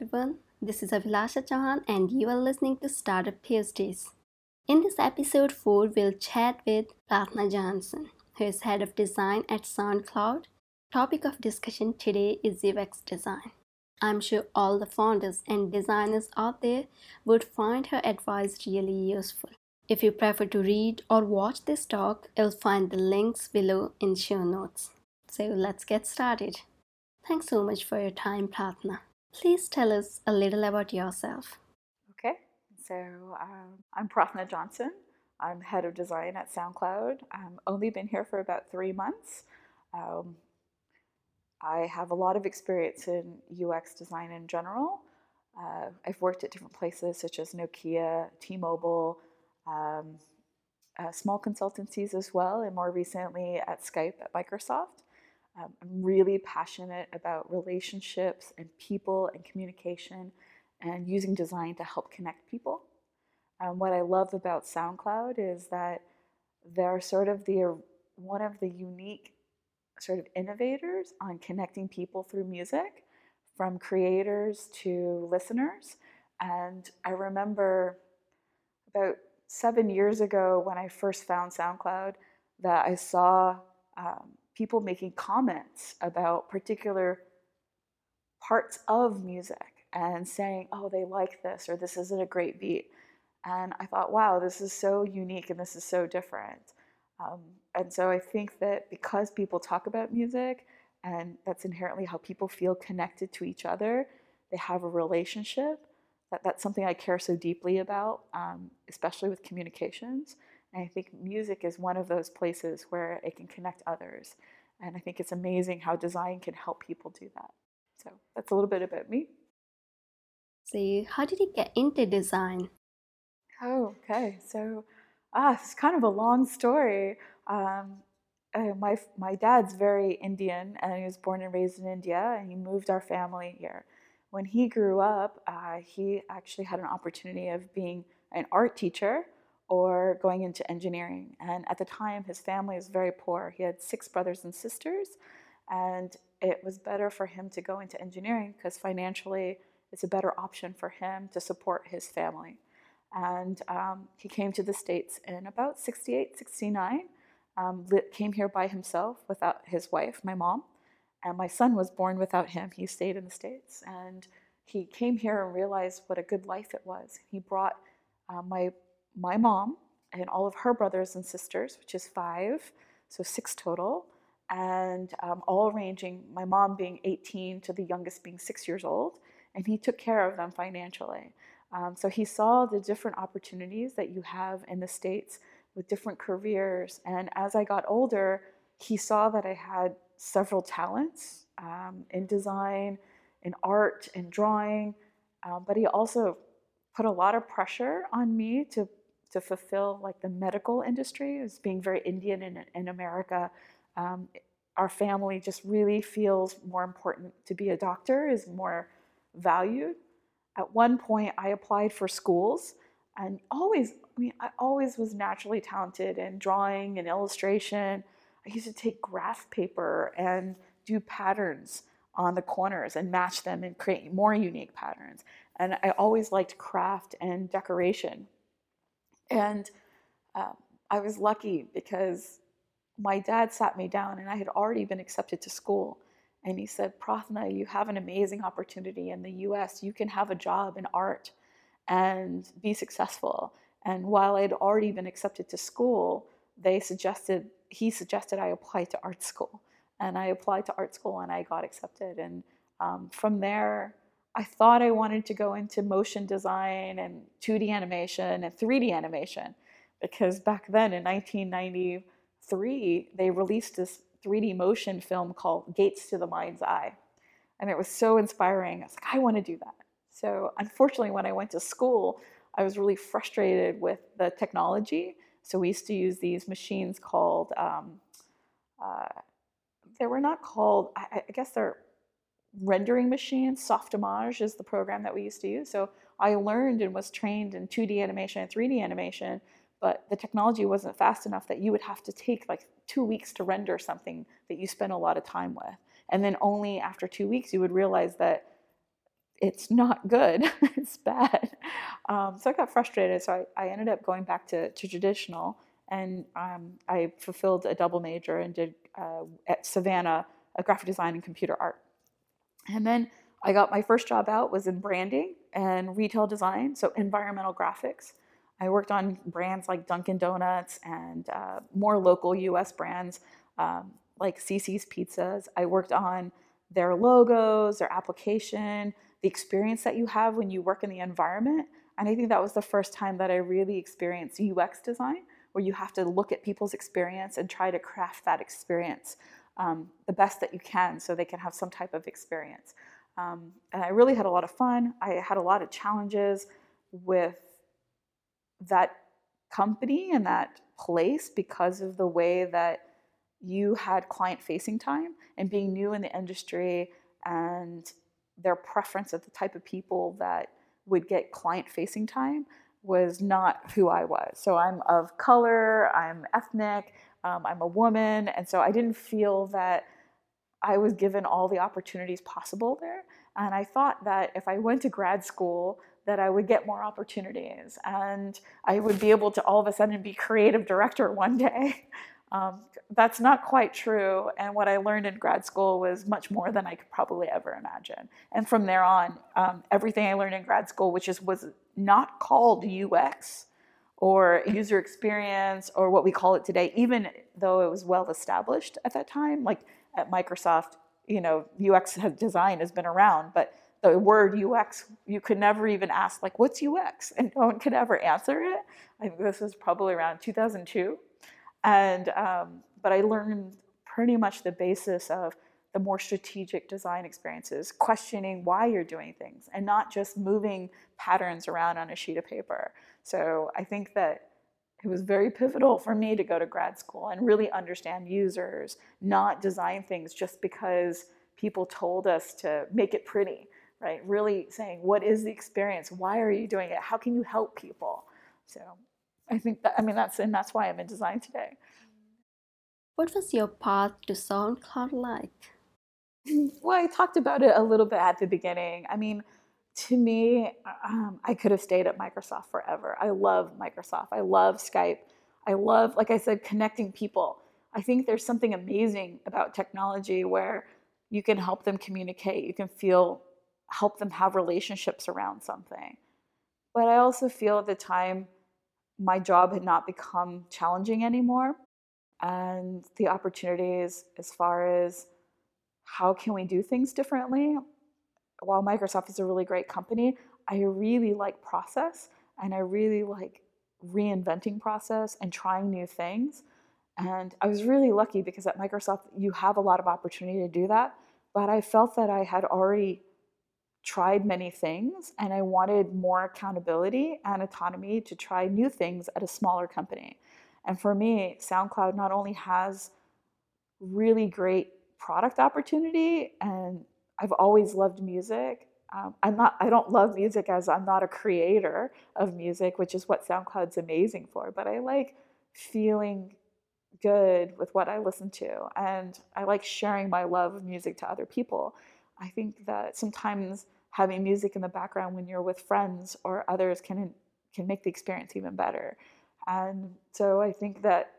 everyone. This is Abhilasha Chauhan, and you are listening to Startup Tuesdays. In this episode 4, we'll chat with Prarthana Johnson, who is head of design at SoundCloud. Topic of discussion today is UX design. I'm sure all the founders and designers out there would find her advice really useful. If you prefer to read or watch this talk, you'll find the links below in show notes. So let's get started. Thanks so much for your time, Prarthana. Please tell us a little about yourself. Okay, so um, I'm Prarthana Johnson. I'm head of design at SoundCloud. I've only been here for about three months. Um, I have a lot of experience in UX design in general. Uh, I've worked at different places such as Nokia, T Mobile, um, uh, small consultancies as well, and more recently at Skype at Microsoft. Um, I'm really passionate about relationships and people and communication and using design to help connect people. Um, what I love about SoundCloud is that they're sort of the one of the unique sort of innovators on connecting people through music, from creators to listeners. And I remember about seven years ago when I first found SoundCloud that I saw um, people making comments about particular parts of music and saying, oh, they like this or this isn't a great beat. And I thought, wow, this is so unique and this is so different. Um, and so I think that because people talk about music and that's inherently how people feel connected to each other, they have a relationship that that's something I care so deeply about, um, especially with communications. And I think music is one of those places where it can connect others. And I think it's amazing how design can help people do that. So that's a little bit about me. So, how did you get into design? Oh, okay. So, ah, it's kind of a long story. Um, uh, my my dad's very Indian, and he was born and raised in India, and he moved our family here when he grew up, uh, he actually had an opportunity of being an art teacher or going into engineering. And at the time, his family was very poor. He had six brothers and sisters, and it was better for him to go into engineering because financially it's a better option for him to support his family. And um, he came to the States in about 68, 69, um, came here by himself without his wife, my mom. And my son was born without him. He stayed in the States. And he came here and realized what a good life it was. He brought uh, my, my mom and all of her brothers and sisters, which is five, so six total, and um, all ranging, my mom being 18 to the youngest being six years old. And he took care of them financially. Um, so he saw the different opportunities that you have in the States with different careers. And as I got older, he saw that I had several talents um, in design, in art, in drawing, uh, but he also put a lot of pressure on me to to fulfill like the medical industry as being very Indian in, in America. Um, our family just really feels more important to be a doctor is more valued. At one point, I applied for schools and always, I mean, I always was naturally talented in drawing and illustration. I used to take graph paper and do patterns on the corners and match them and create more unique patterns. And I always liked craft and decoration. And uh, I was lucky because my dad sat me down and I had already been accepted to school. And he said, Prarthana, you have an amazing opportunity in the US. You can have a job in art and be successful. And while I'd already been accepted to school, they suggested he suggested I apply to art school, and I applied to art school and I got accepted. And um, from there, I thought I wanted to go into motion design and 2D animation and 3D animation because back then in 1993 they released this 3D motion film called Gates to the Mind's Eye, and it was so inspiring. I was like, I want to do that. So unfortunately, when I went to school, I was really frustrated with the technology so we used to use these machines called, um, uh, they were not called, I, I, guess they're rendering machines. Softimage is the program that we used to use. So I learned and was trained in 2D animation and 3D animation, but the technology wasn't fast enough that you would have to take like two weeks to render something that you spent a lot of time with. And then only after two weeks you would realize that it's not good. it's bad. Um, so I got frustrated. So I, I ended up going back to, to traditional and um, I fulfilled a double major and did uh, at Savannah a graphic design and computer art. And then I got my first job out was in branding and retail design, so environmental graphics. I worked on brands like Dunkin' Donuts and uh, more local US brands um, like CiCi's Pizzas. I worked on their logos, their application, the experience that you have when you work in the environment. And I think that was the first time that I really experienced UX design, where you have to look at people's experience and try to craft that experience um, the best that you can so they can have some type of experience. Um, and I really had a lot of fun. I had a lot of challenges with that company and that place because of the way that you had client facing time and being new in the industry and their preference of the type of people that would get client facing time was not who I was. So I'm of color, I'm ethnic, um, I'm a woman, and so I didn't feel that I was given all the opportunities possible there. And I thought that if I went to grad school, that I would get more opportunities and I would be able to all of a sudden be creative director one day. Um, that's not quite true. And what I learned in grad school was much more than I could probably ever imagine. And from there on, um, everything I learned in grad school, which is was not called UX or user experience or what we call it today, even though it was well established at that time, like at Microsoft, you know, UX design has been around, but the word UX, you could never even ask, like, what's UX? And no one could ever answer it. I think this was probably around 2002. And, um, but I learned pretty much the basis of the more strategic design experiences, questioning why you're doing things and not just moving patterns around on a sheet of paper. So I think that it was very pivotal for me to go to grad school and really understand users, not design things just because people told us to make it pretty, right? Really saying, what is the experience? Why are you doing it? How can you help people? So I think that, I mean, that's, and that's why I'm in design today. What was your path to SoundCloud like? Well, I talked about it a little bit at the beginning. I mean, to me, um, I could have stayed at Microsoft forever. I love Microsoft. I love Skype. I love, like I said, connecting people. I think there's something amazing about technology where you can help them communicate. You can feel, help them have relationships around something. But I also feel at the time my job had not become challenging anymore. And the opportunities as far as how can we do things differently while Microsoft is a really great company, I really like process and I really like reinventing process and trying new things. And I was really lucky because at Microsoft, you have a lot of opportunity to do that. But I felt that I had already tried many things and I wanted more accountability and autonomy to try new things at a smaller company. And for me, SoundCloud not only has really great product opportunity and I've always loved music. Um, I'm not. I don't love music as I'm not a creator of music, which is what SoundCloud's amazing for. But I like feeling good with what I listen to, and I like sharing my love of music to other people. I think that sometimes having music in the background when you're with friends or others can can make the experience even better. And so I think that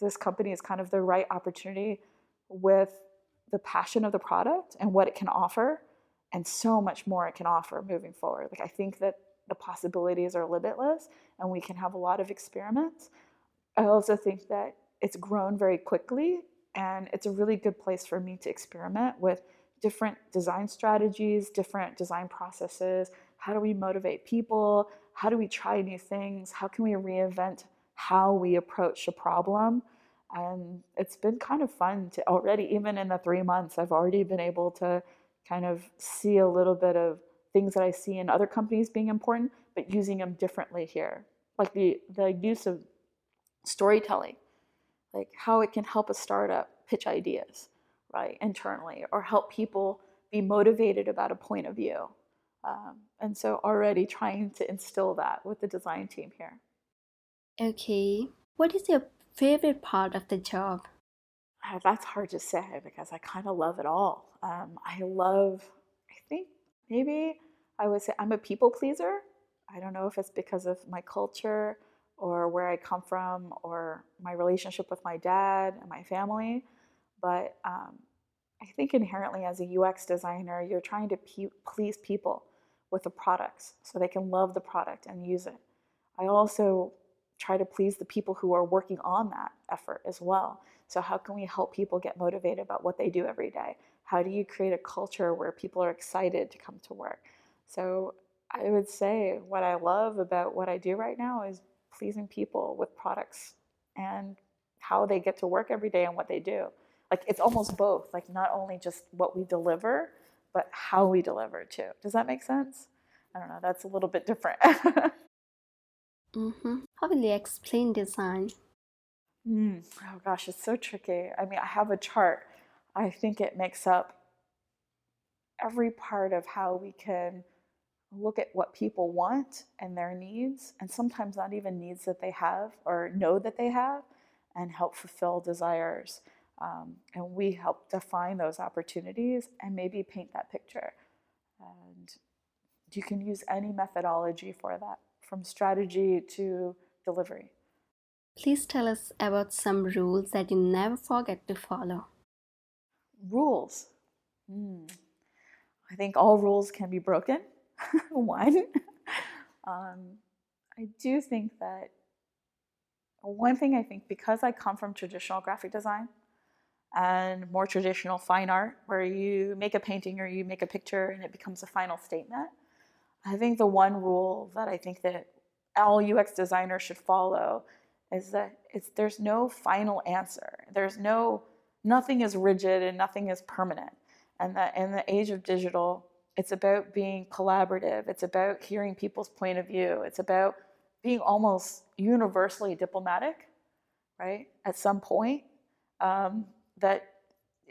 this company is kind of the right opportunity with the passion of the product and what it can offer and so much more it can offer moving forward. Like I think that the possibilities are limitless and we can have a lot of experiments. I also think that it's grown very quickly and it's a really good place for me to experiment with different design strategies, different design processes. How do we motivate people? How do we try new things? How can we reinvent how we approach a problem? And it's been kind of fun to already even in the three months i've already been able to kind of see a little bit of things that i see in other companies being important but using them differently here. Like the the use of storytelling like how it can help a startup pitch ideas right internally or help people be motivated about a point of view. Um, and so already trying to instill that with the design team here. Okay. What is your favorite part of the job? Uh, that's hard to say because I kind of love it all. Um, I love, I think maybe I would say I'm a people pleaser. I don't know if it's because of my culture or where I come from or my relationship with my dad and my family, but um, I think inherently as a UX designer, you're trying to pe- please people with the products so they can love the product and use it. I also try to please the people who are working on that effort as well. So, how can we help people get motivated about what they do every day? How do you create a culture where people are excited to come to work? So, I would say what I love about what I do right now is pleasing people with products and how they get to work every day and what they do. Like it's almost both, like not only just what we deliver, but how we deliver too. Does that make sense? I don't know, that's a little bit different. mm-hmm. How will you explain design? Mm, oh gosh, it's so tricky. I mean, I have a chart. I think it makes up every part of how we can look at what people want and their needs, and sometimes not even needs that they have or know that they have, and help fulfill desires. Um, and we help define those opportunities and maybe paint that picture. And you can use any methodology for that, from strategy to delivery. Please tell us about some rules that you never forget to follow. Rules. Mm. I think all rules can be broken. One. um, I do think that one thing I think because I come from traditional graphic design, and more traditional fine art where you make a painting or you make a picture and it becomes a final statement. I think the one rule that I think that all UX designers should follow is that it's there's no final answer. There's no nothing is rigid and nothing is permanent. And that in the age of digital, it's about being collaborative. It's about hearing people's point of view. It's about being almost universally diplomatic, right? At some point, um, that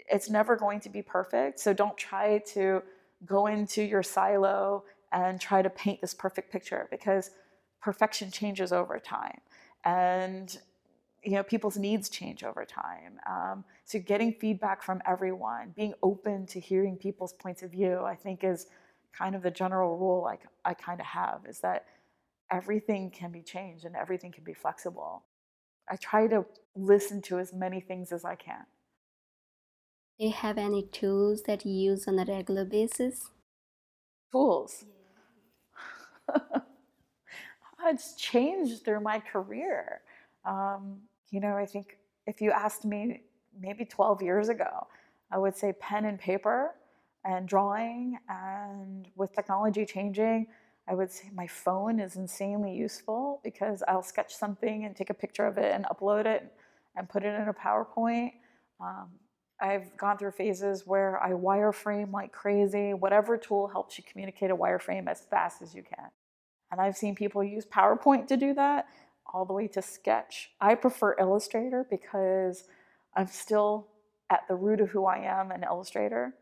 it's never going to be perfect. So don't try to go into your silo and try to paint this perfect picture because perfection changes over time. And you know people's needs change over time um, so getting feedback from everyone being open to hearing people's points of view i think is kind of the general rule like i kind of have is that everything can be changed and everything can be flexible i try to listen to as many things as i can do you have any tools that you use on a regular basis? Tools. Yeah. it's changed through my career. Um, you know, I think if you asked me maybe 12 years ago, I would say pen and paper and drawing. And with technology changing, I would say my phone is insanely useful because I'll sketch something and take a picture of it and upload it and put it in a PowerPoint. Um, I've gone through phases where I wireframe like crazy. Whatever tool helps you communicate a wireframe as fast as you can. And I've seen people use PowerPoint to do that, all the way to Sketch. I prefer Illustrator because I'm still at the root of who I am an illustrator.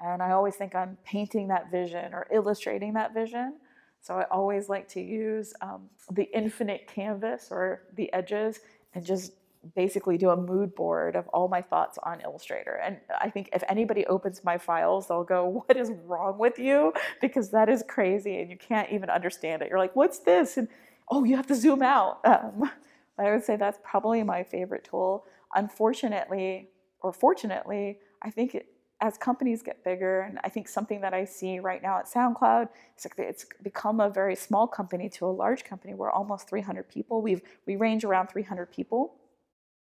And I always think I'm painting that vision or illustrating that vision. So I always like to use um, the infinite canvas or the edges and just basically do a mood board of all my thoughts on Illustrator. And I think if anybody opens my files, they'll go, What is wrong with you? Because that is crazy and you can't even understand it. You're like, What's this? And oh, you have to zoom out. Um, I would say that's probably my favorite tool. Unfortunately, or fortunately, I think it, as companies get bigger, and I think something that I see right now at SoundCloud, it's, like it's become a very small company to a large company. We're almost 300 people. We've we range around 300 people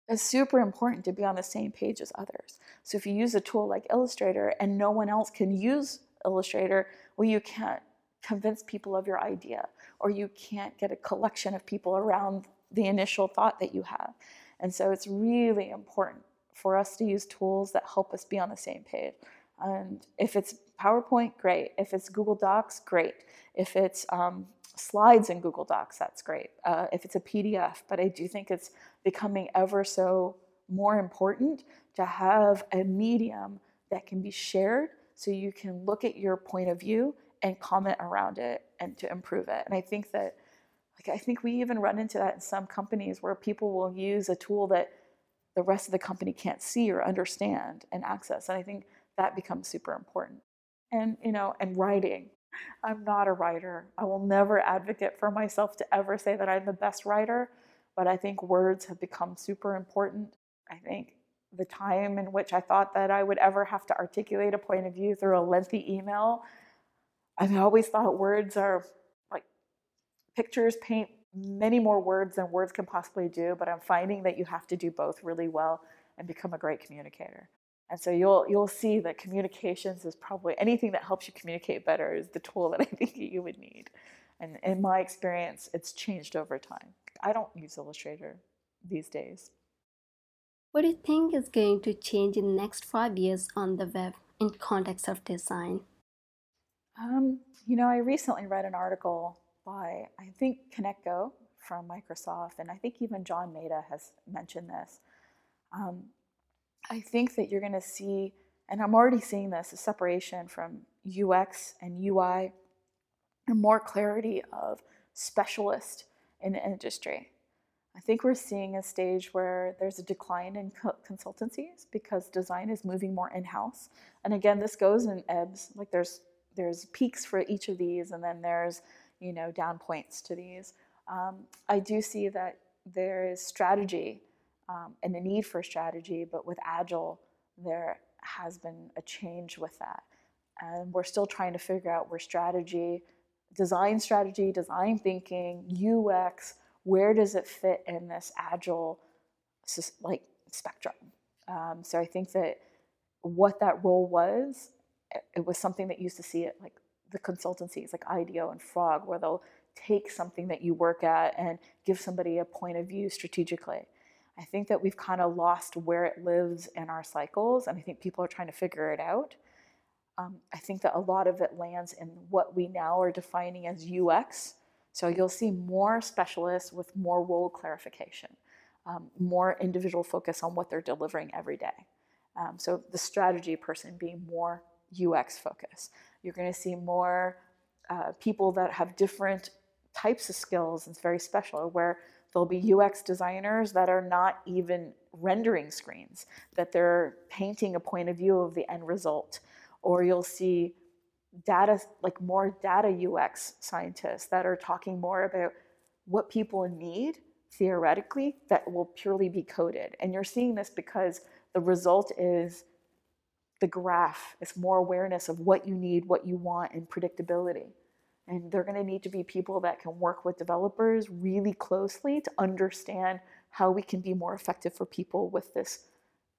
it's super important to be on the same page as others. So if you use a tool like Illustrator and no one else can use Illustrator, well, you can't convince people of your idea or you can't get a collection of people around the initial thought that you have. And so it's really important for us to use tools that help us be on the same page. And if it's PowerPoint, great. If it's Google Docs, great. If it's um, slides in Google Docs, that's great. Uh, if it's a PDF, but I do think it's becoming ever so more important to have a medium that can be shared so you can look at your point of view and comment around it and to improve it. And I think that like I think we even run into that in some companies where people will use a tool that the rest of the company can't see or understand and access. And I think that becomes super important. And you know, and writing. I'm not a writer. I will never advocate for myself to ever say that I'm the best writer, but I think words have become super important. I think the time in which I thought that I would ever have to articulate a point of view through a lengthy email, I've always thought words are like pictures paint many more words than words can possibly do, but I'm finding that you have to do both really well and become a great communicator. And so you'll you'll see that communications is probably anything that helps you communicate better is the tool that I think you would need. And in my experience, it's changed over time. I don't use Illustrator these days. What do you think is going to change in the next five years on the web in context of design? Um, you know, I recently read an article by I think ConnectGo from Microsoft, and I think even John Maeda has mentioned this. Um, I think that you're going to see, and I'm already seeing this, a separation from UX and UI, and more clarity of specialist in the industry. I think we're seeing a stage where there's a decline in co- consultancies because design is moving more in-house. And again, this goes in ebbs. Like there's there's peaks for each of these, and then there's you know down points to these. Um, I do see that there is strategy um, and a need for strategy, but with Agile, there has been a change with that. And we're still trying to figure out where strategy, design strategy, design thinking, UX, where does it fit in this Agile like spectrum? Um, so I think that what that role was, it was something that used to see it like the consultancies like IDEO and Frog, where they'll take something that you work at and give somebody a point of view strategically. I think that we've kind of lost where it lives in our cycles, and I think people are trying to figure it out. Um, I think that a lot of it lands in what we now are defining as UX. So you'll see more specialists with more role clarification, um, more individual focus on what they're delivering every day. Um, so the strategy person being more UX focus. You're going to see more uh, people that have different types of skills. It's very special where There'll be UX designers that are not even rendering screens, that they're painting a point of view of the end result. Or you'll see data, like more data UX scientists that are talking more about what people need theoretically that will purely be coded. And you're seeing this because the result is the graph, it's more awareness of what you need, what you want, and predictability. And they're going to need to be people that can work with developers really closely to understand how we can be more effective for people with this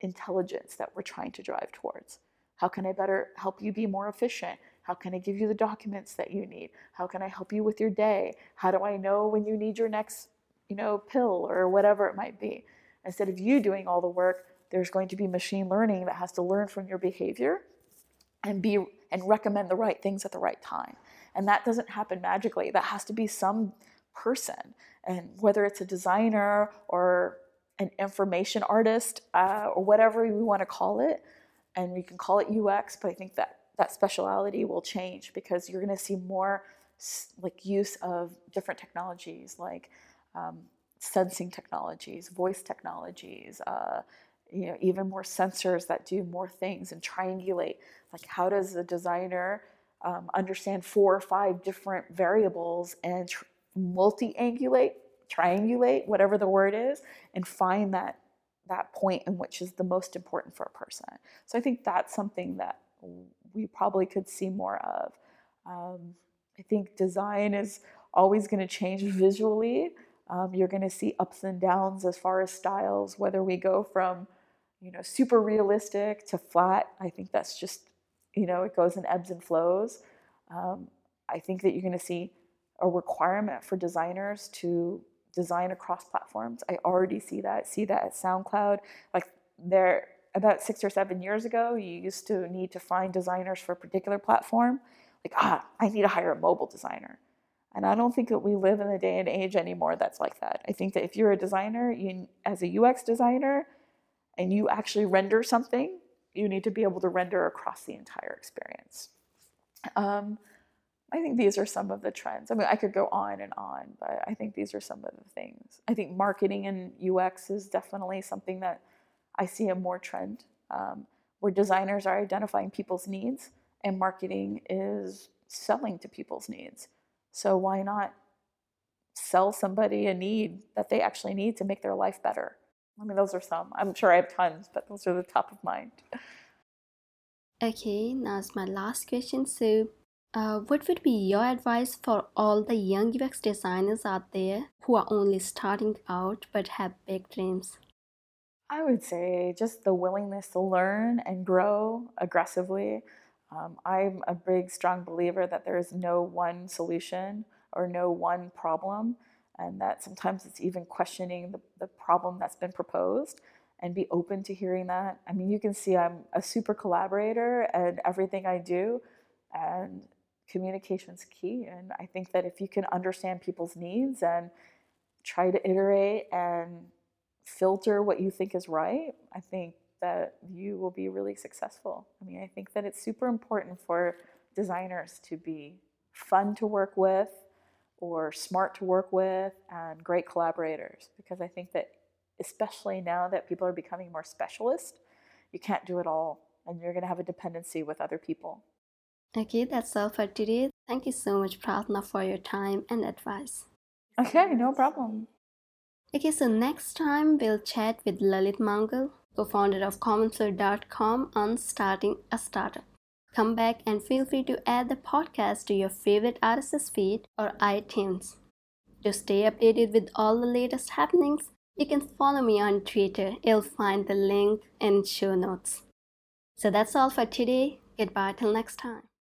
intelligence that we're trying to drive towards. How can I better help you be more efficient? How can I give you the documents that you need? How can I help you with your day? How do I know when you need your next, you know, pill or whatever it might be? Instead of you doing all the work, there's going to be machine learning that has to learn from your behavior and be and recommend the right things at the right time. And that doesn't happen magically. That has to be some person. And whether it's a designer or an information artist uh, or whatever we want to call it, and we can call it UX, but I think that that speciality will change because you're going to see more like use of different technologies like um, sensing technologies, voice technologies, uh, you know, even more sensors that do more things and triangulate. Like, how does the designer um, understand four or five different variables and tr- multi-angulate, triangulate, whatever the word is, and find that that point in which is the most important for a person. So I think that's something that we probably could see more of. Um, I think design is always going to change visually. Um, you're going to see ups and downs as far as styles, whether we go from, you know, super realistic to flat. I think that's just you know, it goes in ebbs and flows. Um, I think that you're going to see a requirement for designers to design across platforms. I already see that. See that at SoundCloud. Like there, about six or seven years ago, you used to need to find designers for a particular platform. Like, ah, I need to hire a mobile designer. And I don't think that we live in the day and age anymore that's like that. I think that if you're a designer, you as a UX designer, and you actually render something, you need to be able to render across the entire experience. Um, I think these are some of the trends. I mean, I could go on and on, but I think these are some of the things. I think marketing and UX is definitely something that I see a more trend um, where designers are identifying people's needs and marketing is selling to people's needs. So why not sell somebody a need that they actually need to make their life better? I mean, those are some. I'm sure I have tons, but those are the top of mind. Okay, now now's my last question. So, uh, what would be your advice for all the young UX designers out there who are only starting out but have big dreams? I would say just the willingness to learn and grow aggressively. Um, I'm a big, strong believer that there is no one solution or no one problem, and that sometimes it's even questioning the, the problem that's been proposed and be open to hearing that. I mean, you can see I'm a super collaborator and everything I do, and communication's key. And I think that if you can understand people's needs and try to iterate and filter what you think is right, I think that you will be really successful. I mean, I think that it's super important for designers to be fun to work with or smart to work with and great collaborators because I think that especially now that people are becoming more specialist, you can't do it all and you're going to have a dependency with other people. Okay, that's all for today. Thank you so much, Prarthana, for your time and advice. Okay, no problem. Okay, so next time we'll chat with Lalit Mangal, co-founder of CommonFloor.com on starting a startup. Come back and feel free to add the podcast to your favorite RSS feed or iTunes. To stay updated with all the latest happenings, you can follow me on Twitter. You'll find the link in show notes. So that's all for today. Goodbye till next time.